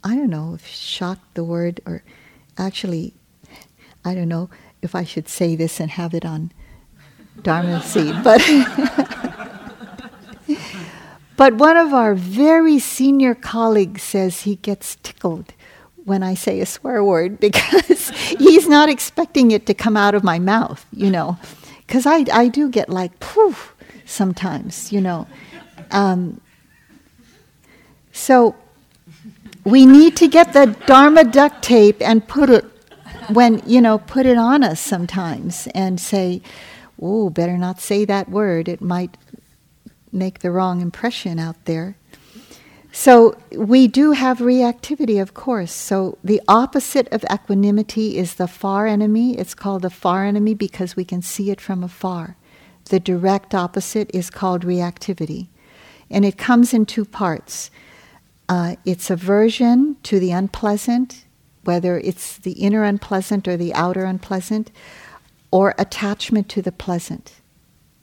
I don't know if shocked the word or actually, I don't know if I should say this and have it on Dharma seed, but. but one of our very senior colleagues says he gets tickled when I say a swear word because he's not expecting it to come out of my mouth, you know. Because I, I do get like, poof, sometimes, you know. Um, so we need to get the Dharma duct tape and put it when, you know, put it on us sometimes and say, oh, better not say that word. It might make the wrong impression out there. So we do have reactivity, of course. So the opposite of equanimity is the far enemy. It's called the far enemy because we can see it from afar. The direct opposite is called reactivity. And it comes in two parts. Uh, it's aversion to the unpleasant whether it's the inner unpleasant or the outer unpleasant, or attachment to the pleasant.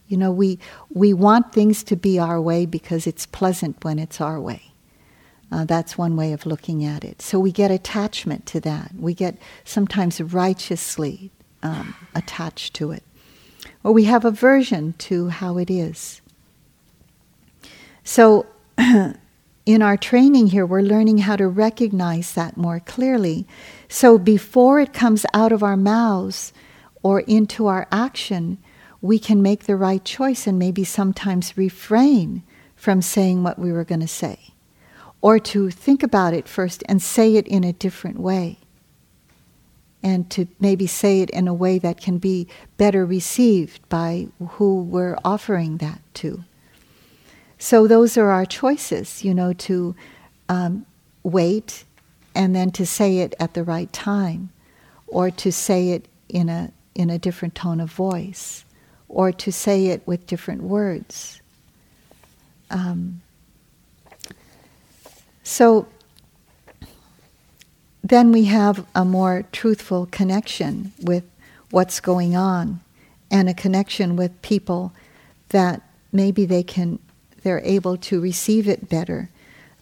You know, we, we want things to be our way because it's pleasant when it's our way. Uh, that's one way of looking at it. So we get attachment to that. We get sometimes righteously um, attached to it. Or we have aversion to how it is. So in our training here, we're learning how to recognize that more clearly. So before it comes out of our mouths or into our action, we can make the right choice and maybe sometimes refrain from saying what we were going to say or to think about it first and say it in a different way. And to maybe say it in a way that can be better received by who we're offering that to. So, those are our choices, you know, to um, wait and then to say it at the right time, or to say it in a, in a different tone of voice, or to say it with different words. Um, so then we have a more truthful connection with what's going on and a connection with people that maybe they can they're able to receive it better.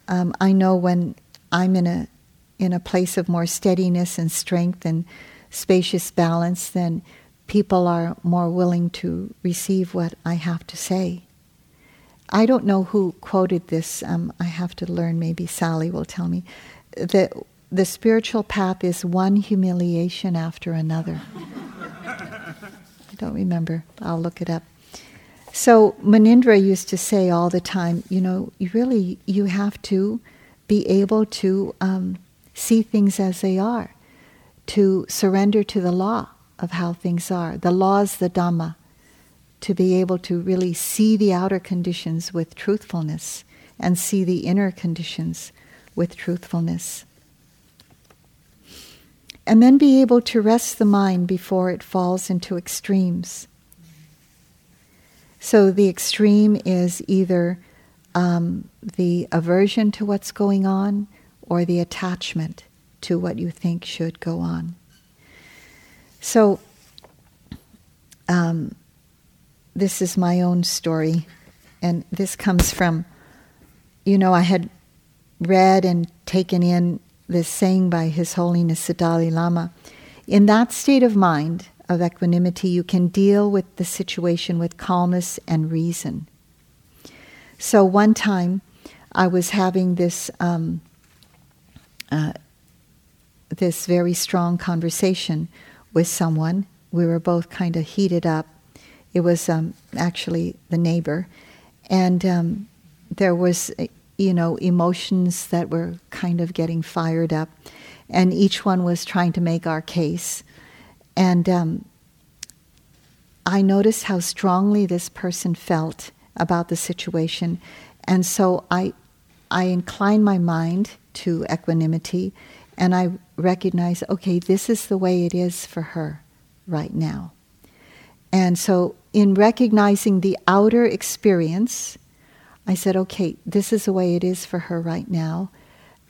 Um, I know when I'm in a in a place of more steadiness and strength and spacious balance, then people are more willing to receive what I have to say. I don't know who quoted this. Um, I have to learn. Maybe Sally will tell me. that the spiritual path is one humiliation after another. I don't remember. I'll look it up. So Munindra used to say all the time, you know, you really you have to be able to um, see things as they are, to surrender to the law of how things are. The law is the Dhamma to be able to really see the outer conditions with truthfulness and see the inner conditions with truthfulness. And then be able to rest the mind before it falls into extremes. So the extreme is either um, the aversion to what's going on or the attachment to what you think should go on. So, um, this is my own story, and this comes from, you know, I had read and taken in this saying by His Holiness the Dalai Lama. In that state of mind of equanimity, you can deal with the situation with calmness and reason. So one time, I was having this um, uh, this very strong conversation with someone. We were both kind of heated up, it was um, actually the neighbor, and um, there was, you know, emotions that were kind of getting fired up, and each one was trying to make our case, and um, I noticed how strongly this person felt about the situation, and so I, I inclined my mind to equanimity, and I recognized, okay, this is the way it is for her right now. And so, in recognizing the outer experience, I said, okay, this is the way it is for her right now.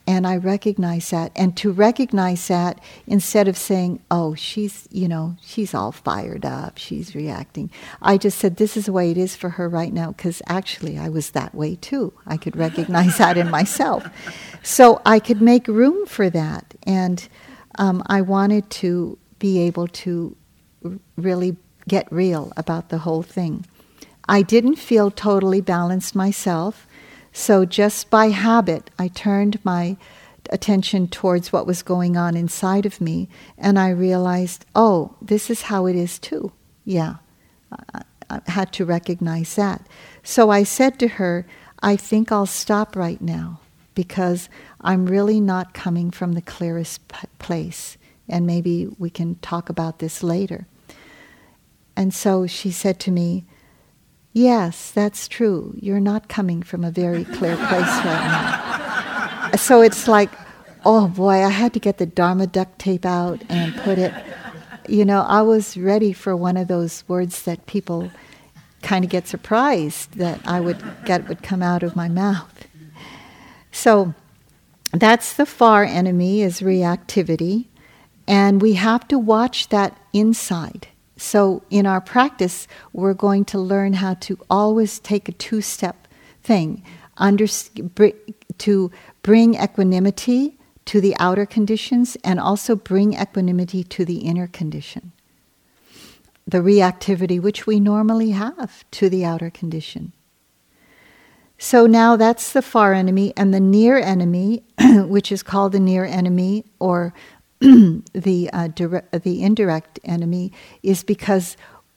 And I recognize that. And to recognize that instead of saying, oh, she's, you know, she's all fired up, she's reacting, I just said, this is the way it is for her right now, because actually I was that way too. I could recognize that in myself. So I could make room for that. And um, I wanted to be able to really get real about the whole thing. I didn't feel totally balanced myself, so just by habit, I turned my attention towards what was going on inside of me, and I realized, oh, this is how it is too. Yeah, I, had to recognize that. So I said to her, I think I'll stop right now because I'm really not coming from the clearest p- place, and maybe we can talk about this later. And so she said to me, Yes, that's true. You're not coming from a very clear place right now. so it's like, oh boy, I had to get the Dharma duct tape out and put it. You know, I was ready for one of those words that people kind of get surprised that I would get would come out of my mouth. So that's the far enemy is reactivity, and we have to watch that inside. So in our practice, we're going to learn how to always take a two-step thing, under, to bring equanimity to the outer conditions and also bring equanimity to the inner condition. The reactivity which we normally have to the outer condition. So now that's the far enemy, and the near enemy, which is called the near enemy or the uh, the indirect enemy, is because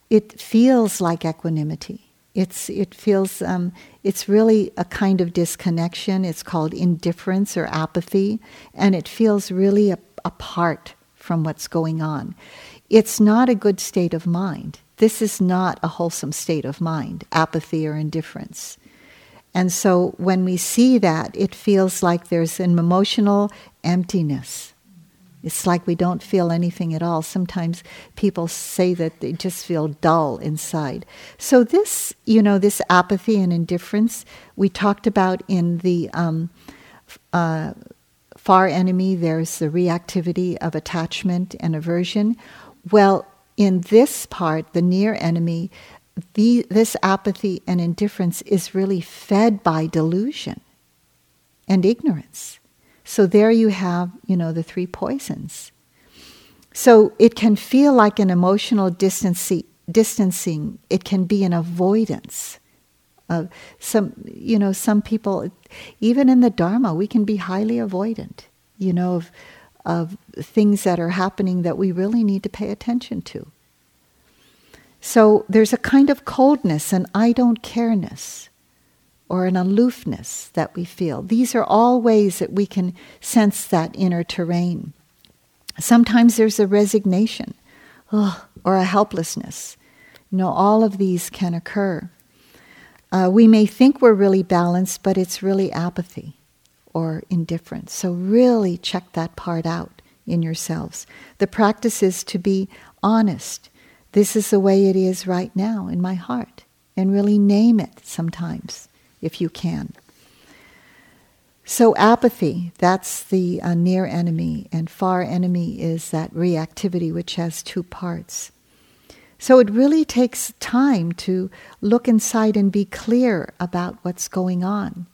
it feels like equanimity. It's it feels um, it's really a kind of disconnection. It's called indifference or apathy, and it feels really a, apart from what's going on. It's not a good state of mind. This is not a wholesome state of mind, apathy or indifference. And so when we see that, it feels like there's an emotional emptiness. It's like we don't feel anything at all. Sometimes people say that they just feel dull inside. So, this, you know, this apathy and indifference, we talked about in the um, uh, far enemy, there's the reactivity of attachment and aversion. Well, in this part, the near enemy, the, this apathy and indifference is really fed by delusion and ignorance. So there you have, you know, the three poisons. So it can feel like an emotional distancing. It can be an avoidance. Of some, you know, some people, even in the Dharma, we can be highly avoidant, you know, of, of things that are happening that we really need to pay attention to. So there's a kind of coldness and I don't careness or an aloofness that we feel. These are all ways that we can sense that inner terrain. Sometimes there's a resignation or a helplessness. You know, all of these can occur. Uh, we may think we're really balanced, but it's really apathy or indifference. So, really check that part out in yourselves. The practice is to be honest this is the way it is right now in my heart. And really name it sometimes, if you can. So, apathy, that's the uh, near enemy, and far enemy is that reactivity, which has two parts. So, it really takes time to look inside and be clear about what's going on.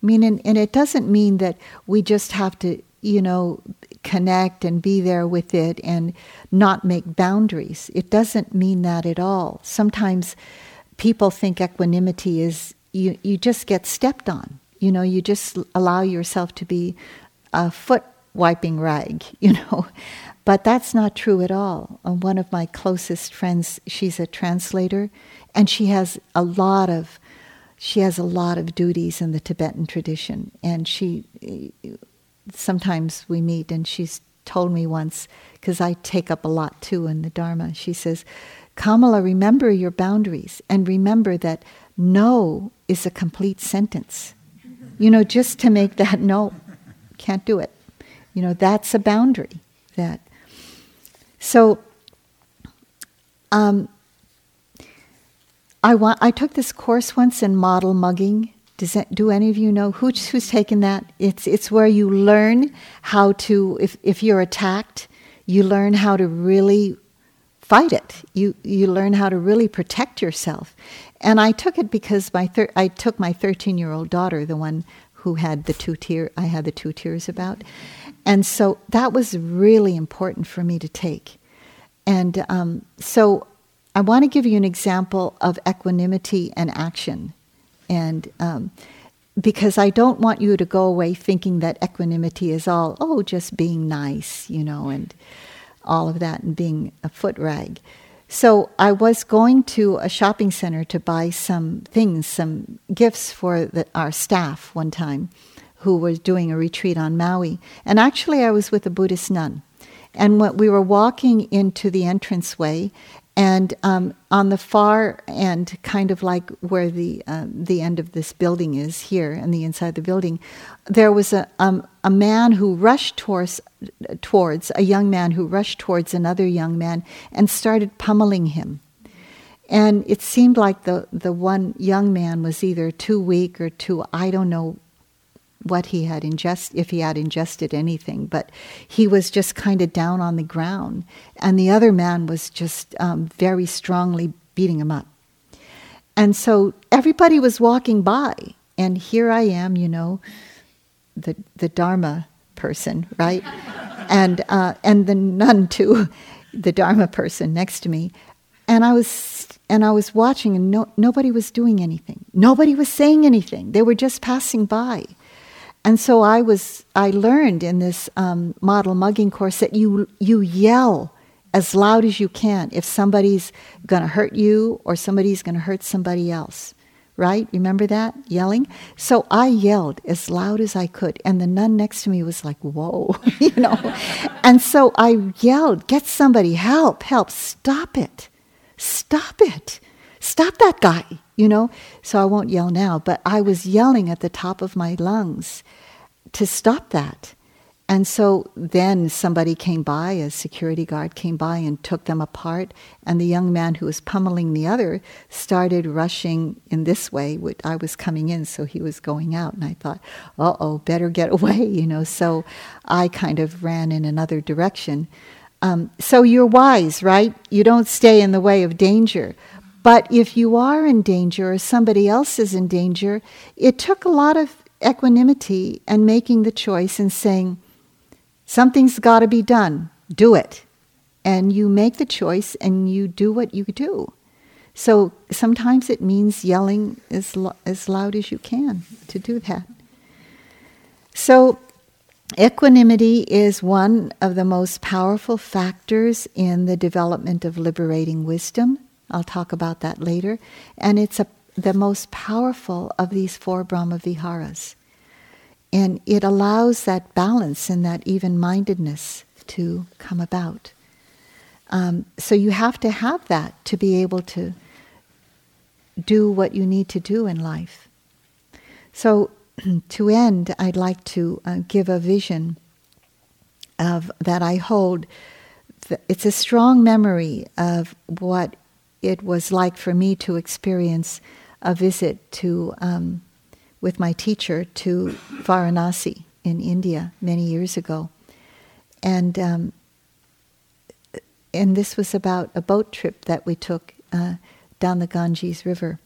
I mean, and, and it doesn't mean that we just have to, you know, connect and be there with it and not make boundaries. It doesn't mean that at all. Sometimes people think equanimity is you, you just get stepped on. You know, you just allow yourself to be a foot wiping rag, you know. But that's not true at all. Uh, one of my closest friends, she's a translator, and she has a lot of she has a lot of duties in the Tibetan tradition, and she sometimes we meet, and she's told me once, because I take up a lot too in the Dharma, she says, Kamala, remember your boundaries and remember that no is a complete sentence. You know, just to make that no, can't do it. You know, that's a boundary. That. So, um, I want. I took this course once in model mugging, does that, do any of you know who's, who's taken that? It's, it's where you learn how to, if, if you're attacked, you learn how to really fight it. You, you learn how to really protect yourself. And I took it because my thir- I took my 13 year old daughter, the one who had the two tear I had the two tears about, and so that was really important for me to take. And um, so I want to give you an example of equanimity and action and um, because I don't want you to go away thinking that equanimity is all, oh, just being nice, you know, and all of that and being a foot rag. So I was going to a shopping center to buy some things, some gifts for the, our staff one time who was doing a retreat on Maui. And actually, I was with a Buddhist nun. And we were walking into the entranceway, and um, on the far end, kind of like where the uh, the end of this building is here, on the inside of the building, there was a um, a man who rushed towards towards a young man who rushed towards another young man and started pummeling him. And it seemed like the the one young man was either too weak or too I don't know what he had ingested, if he had ingested anything, but he was just kind of down on the ground. And the other man was just um, very strongly beating him up. And so everybody was walking by, and here I am, you know, the, the Dharma person, right? and, uh, and the nun, too, the Dharma person next to me. And I was and I was watching, and no, nobody was doing anything. Nobody was saying anything. They were just passing by. And so I was. I learned in this um, model mugging course that you you yell as loud as you can if somebody's going to hurt you or somebody's going to hurt somebody else. Right? Remember that yelling? So I yelled as loud as I could, and the nun next to me was like, "Whoa," you know. and so I yelled, "Get somebody! Help! Help! Stop it!" stop it. Stop that guy, you know? So I won't yell now, but I was yelling at the top of my lungs to stop that. And so then somebody came by, a security guard came by and took them apart. And the young man who was pummeling the other started rushing in this way. I was coming in, so he was going out. And I thought, uh oh, better get away, you know. So I kind of ran in another direction. Um, so you're wise, right? You don't stay in the way of danger. But if you are in danger or somebody else is in danger, it took a lot of equanimity and making the choice and saying, something's got to be done, do it. And you make the choice and you do what you do. So sometimes it means yelling as, lo- as loud as you can to do that. So Equanimity is one of the most powerful factors in the development of liberating wisdom. I'll talk about that later. And it's a, the most powerful of these four Brahma Viharas. And it allows that balance and that even mindedness to come about. Um, so you have to have that to be able to do what you need to do in life. So to end, I'd like to uh, give a vision of that I hold. It's a strong memory of what it was like for me to experience a visit to um, with my teacher to Varanasi in India many years ago, and um, and this was about a boat trip that we took uh, down the Ganges River.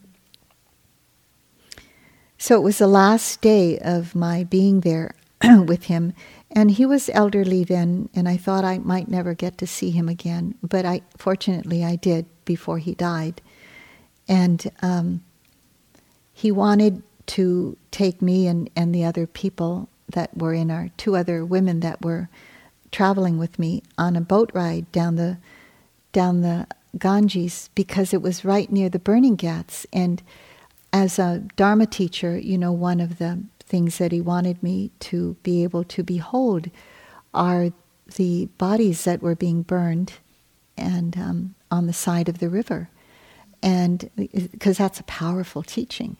So it was the last day of my being there with him, and he was elderly then, and I thought I might never get to see him again. But I, fortunately, I did before he died, and um, he wanted to take me and, and the other people that were in our two other women that were traveling with me on a boat ride down the down the Ganges because it was right near the burning ghats and as a Dharma teacher, you know, one of the things that he wanted me to be able to behold are the bodies that were being burned and um, on the side of the river. And because that's a powerful teaching.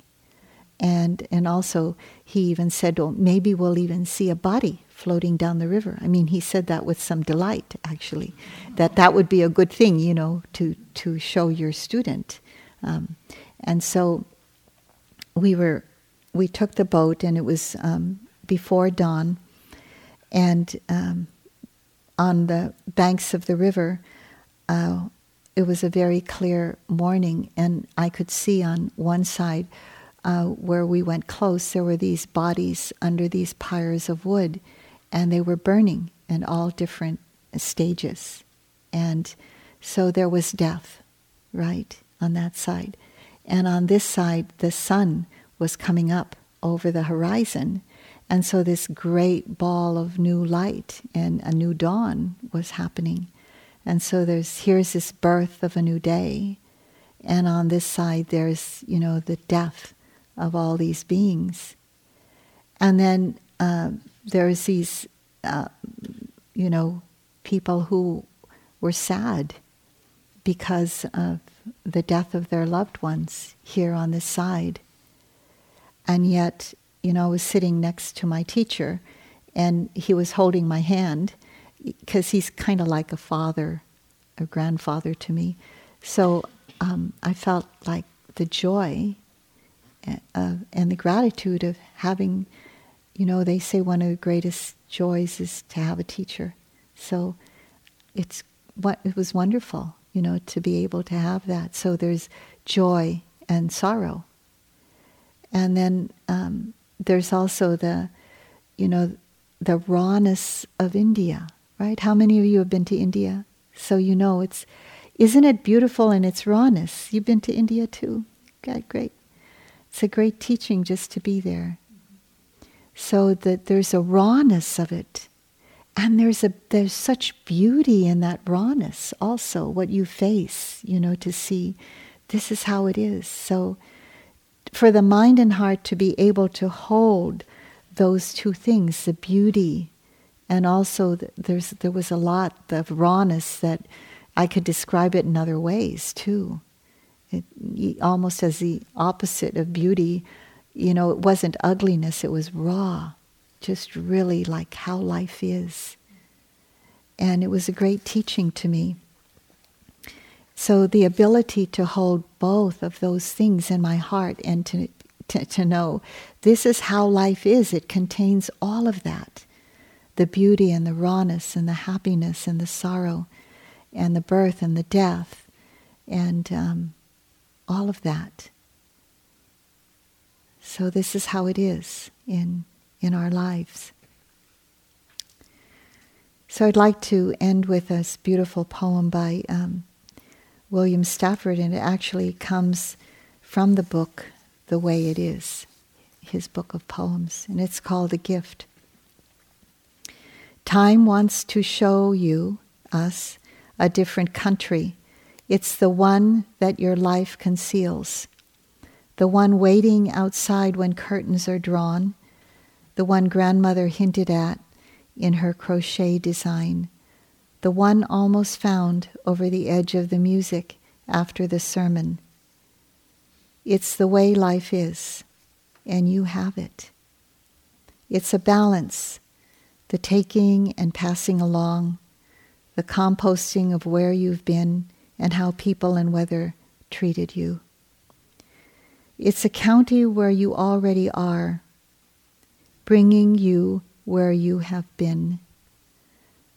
And, and also, he even said, well, maybe we'll even see a body floating down the river. I mean, he said that with some delight, actually, that that would be a good thing, you know, to, to show your student. Um, and so we were we took the boat and it was um, before dawn and um, on the banks of the river uh, it was a very clear morning and i could see on one side uh, where we went close there were these bodies under these pyres of wood and they were burning in all different stages and so there was death right on that side and on this side, the sun was coming up over the horizon. And so this great ball of new light and a new dawn was happening. And so there's here's this birth of a new day. And on this side there's, you know, the death of all these beings. And then uh, there's these, uh, you know, people who were sad because of the death of their loved ones here on this side. And yet, you know, I was sitting next to my teacher and he was holding my hand because he's kind of like a father, a grandfather to me. So um, I felt like the joy and the gratitude of having you know, they say one of the greatest joys is to have a teacher. So it's what it was wonderful, you know, to be able to have that. So there's joy and sorrow, and then um, there's also the, you know, the rawness of India, right? How many of you have been to India? So you know it's, isn't it beautiful in its rawness? You've been to India too. God, great. It's a great teaching just to be there. So that there's a rawness of it. And there's a there's such beauty in that rawness also, what you face, you know, to see this is how it is. So for the mind and heart to be able to hold those two things, the beauty and also there's there was a lot of rawness that I could describe it in other ways too. It, almost as the opposite of beauty, you know, it wasn't ugliness, it was raw, just really like how life is. And it was a great teaching to me. So the ability to hold both of those things in my heart and to, to, to know this is how life is, it contains all of that the beauty and the rawness and the happiness and the sorrow and the birth and the death and um, all of that. So this is how it is in in our lives. So I'd like to end with this beautiful poem by um, William Stafford, and it actually comes from the book The Way It Is, his book of poems, and it's called A Gift. Time wants to show you, us, a different country. It's the one that your life conceals, the one waiting outside when curtains are drawn, the one grandmother hinted at in her crochet design the one almost found over the edge of the music after the sermon. It's the way life is, and you have it. It's a balance, the taking and passing along, the composting of where you've been and how people and weather treated you. It's a county where you already are, bringing you where you have been.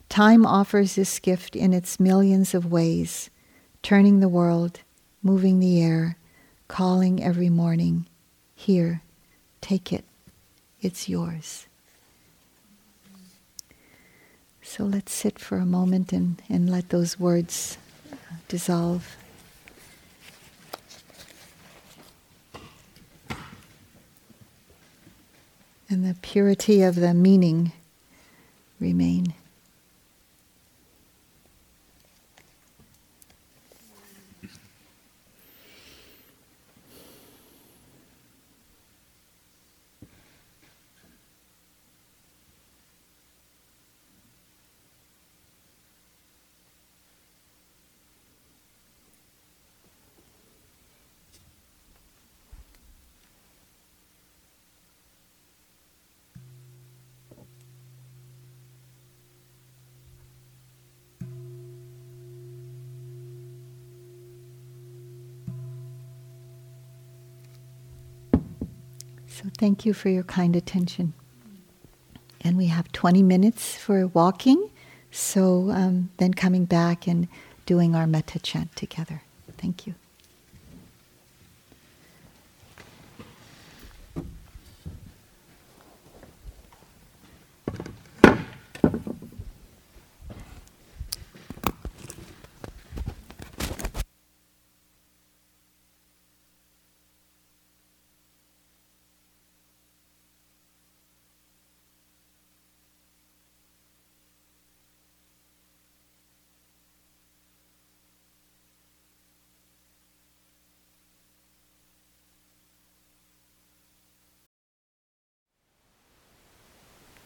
Time offers this gift in its millions of ways, turning the world, moving the air, calling every morning, Here, take it, it's yours. So let's sit for a moment and, and let those words dissolve. And the purity of the meaning remain. So thank you for your kind attention. And we have 20 minutes for walking, so um, then coming back and doing our metta chant together. Thank you.